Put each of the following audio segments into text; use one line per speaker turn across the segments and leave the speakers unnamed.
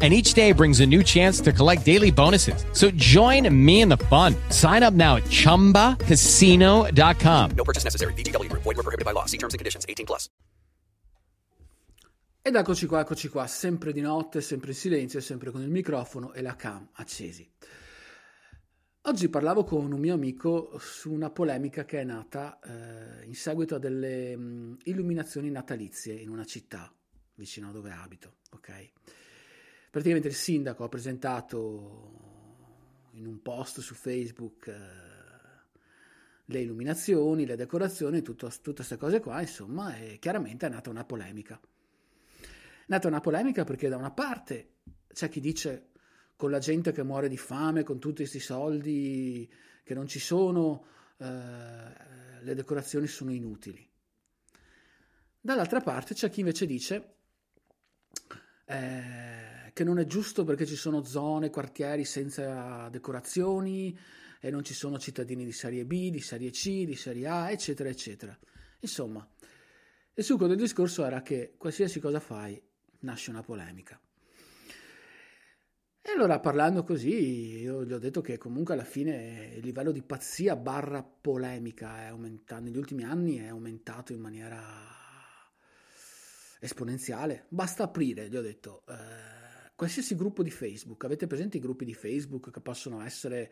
and each day brings a new chance to collect daily bonuses. So join me in the fun. Sign up now at ChumbaCasino.com.
No purchase necessary. VGW Group. Void were prohibited by law. See terms and conditions. 18 plus.
Ed eccoci qua, eccoci qua, sempre di notte, sempre in silenzio, sempre con il microfono e la cam accesi. Oggi parlavo con un mio amico su una polemica che è nata eh, in seguito a delle mh, illuminazioni natalizie in una città vicino a dove abito, ok? Praticamente il sindaco ha presentato in un post su Facebook eh, le illuminazioni, le decorazioni, tutto, tutte queste cose qua, insomma, e chiaramente è nata una polemica. È nata una polemica perché da una parte c'è chi dice con la gente che muore di fame, con tutti questi soldi che non ci sono, eh, le decorazioni sono inutili. Dall'altra parte c'è chi invece dice eh, che non è giusto perché ci sono zone, quartieri senza decorazioni e non ci sono cittadini di serie B, di serie C, di serie A, eccetera, eccetera. Insomma, il succo del discorso era che qualsiasi cosa fai nasce una polemica. E allora parlando così, io gli ho detto che comunque alla fine il livello di pazzia barra polemica è aumentato, negli ultimi anni è aumentato in maniera esponenziale. Basta aprire, gli ho detto, eh, qualsiasi gruppo di Facebook, avete presente i gruppi di Facebook che possono essere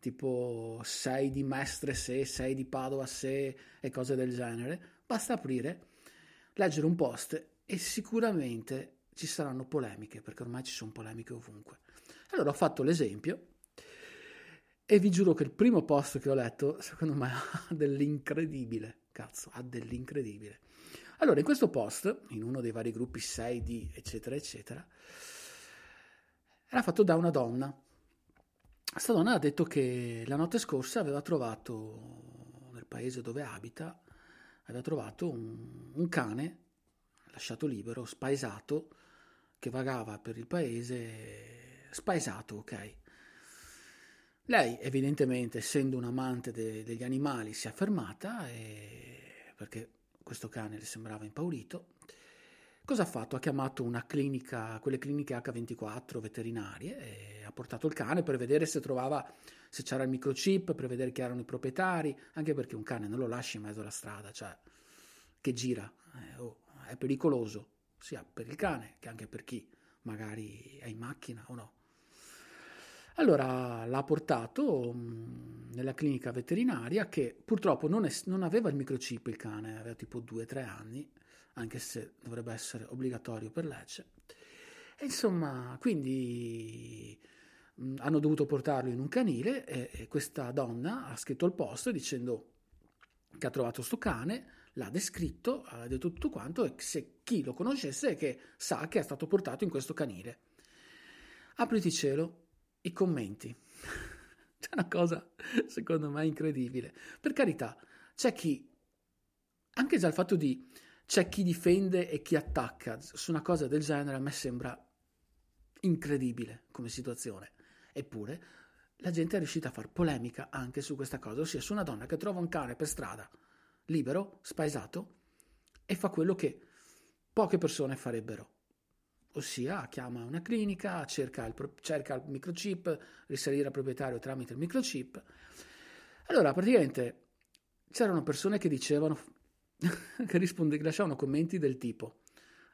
tipo 6 di Mestre se, 6 di Padova se e cose del genere? Basta aprire, leggere un post e sicuramente ci saranno polemiche, perché ormai ci sono polemiche ovunque. Allora ho fatto l'esempio e vi giuro che il primo post che ho letto, secondo me, ha dell'incredibile. Cazzo, ha dell'incredibile. Allora, in questo post, in uno dei vari gruppi 6D, eccetera, eccetera, era fatto da una donna. Questa donna ha detto che la notte scorsa aveva trovato nel paese dove abita, aveva trovato un, un cane lasciato libero, spaesato, che vagava per il paese, spaesato, ok. Lei, evidentemente, essendo un amante de- degli animali, si è fermata e... perché questo cane le sembrava impaurito Cosa ha fatto? Ha chiamato una clinica, quelle cliniche H24 veterinarie e ha portato il cane per vedere se trovava, se c'era il microchip, per vedere chi erano i proprietari, anche perché un cane non lo lasci in mezzo alla strada, cioè che gira, eh, oh, è pericoloso, sia per il cane che anche per chi magari è in macchina o no. Allora l'ha portato mm, nella clinica veterinaria che purtroppo non, è, non aveva il microchip il cane, aveva tipo 2-3 anni anche se dovrebbe essere obbligatorio per legge. E insomma, quindi mh, hanno dovuto portarlo in un canile e, e, questa donna ha scritto al posto dicendo che ha trovato sto cane, l'ha descritto, ha detto tutto quanto e se chi lo conoscesse che sa che è stato portato in questo canile. Apriti cielo, i commenti. C'è una cosa secondo me incredibile. Per carità, c'è chi, anche già il fatto di c'è chi difende e chi attacca. Su una cosa del genere a me sembra incredibile come situazione. Eppure la gente è riuscita a far polemica anche su questa cosa, ossia su una donna che trova un cane per strada, libero, spaesato, e fa quello che poche persone farebbero. Ossia, chiama una clinica, cerca il, cerca il microchip, risalire al proprietario tramite il microchip. Allora, praticamente c'erano persone che dicevano, che, risponde, lasciavano commenti del tipo,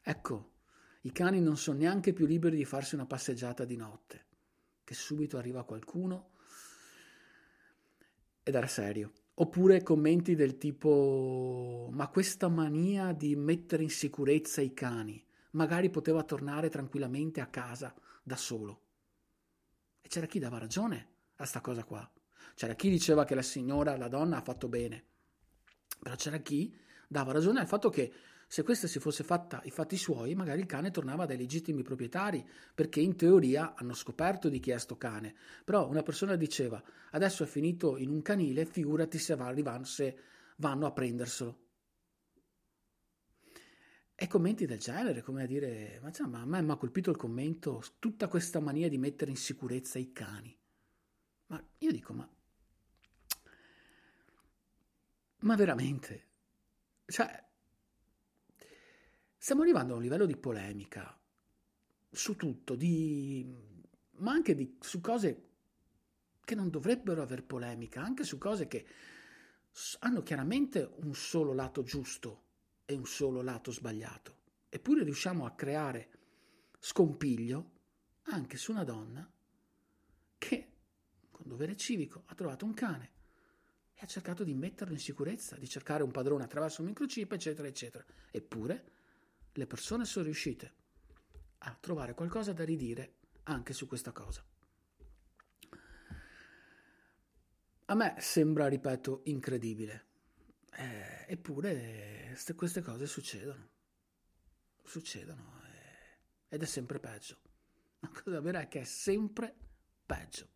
ecco, i cani non sono neanche più liberi di farsi una passeggiata di notte, che subito arriva qualcuno ed era serio. Oppure commenti del tipo, ma questa mania di mettere in sicurezza i cani, magari poteva tornare tranquillamente a casa da solo. E c'era chi dava ragione a sta cosa qua. C'era chi diceva che la signora, la donna ha fatto bene, però c'era chi dava ragione al fatto che se questa si fosse fatta i fatti suoi, magari il cane tornava dai legittimi proprietari, perché in teoria hanno scoperto di chi è sto cane. Però una persona diceva, adesso è finito in un canile, figurati se, va, se vanno a prenderselo. E commenti del genere, come a dire, ma, cioè, ma a me mi ha colpito il commento, tutta questa mania di mettere in sicurezza i cani. Ma io dico, ma... Ma veramente? Cioè, stiamo arrivando a un livello di polemica su tutto, di... ma anche di... su cose che non dovrebbero aver polemica, anche su cose che hanno chiaramente un solo lato giusto e un solo lato sbagliato. Eppure riusciamo a creare scompiglio anche su una donna che, con dovere civico, ha trovato un cane ha cercato di metterlo in sicurezza, di cercare un padrone attraverso un microchip, eccetera, eccetera. Eppure le persone sono riuscite a trovare qualcosa da ridire anche su questa cosa. A me sembra, ripeto, incredibile. Eh, eppure queste cose succedono. Succedono eh, ed è sempre peggio. La cosa vera è che è sempre peggio.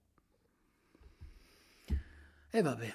E vabbè,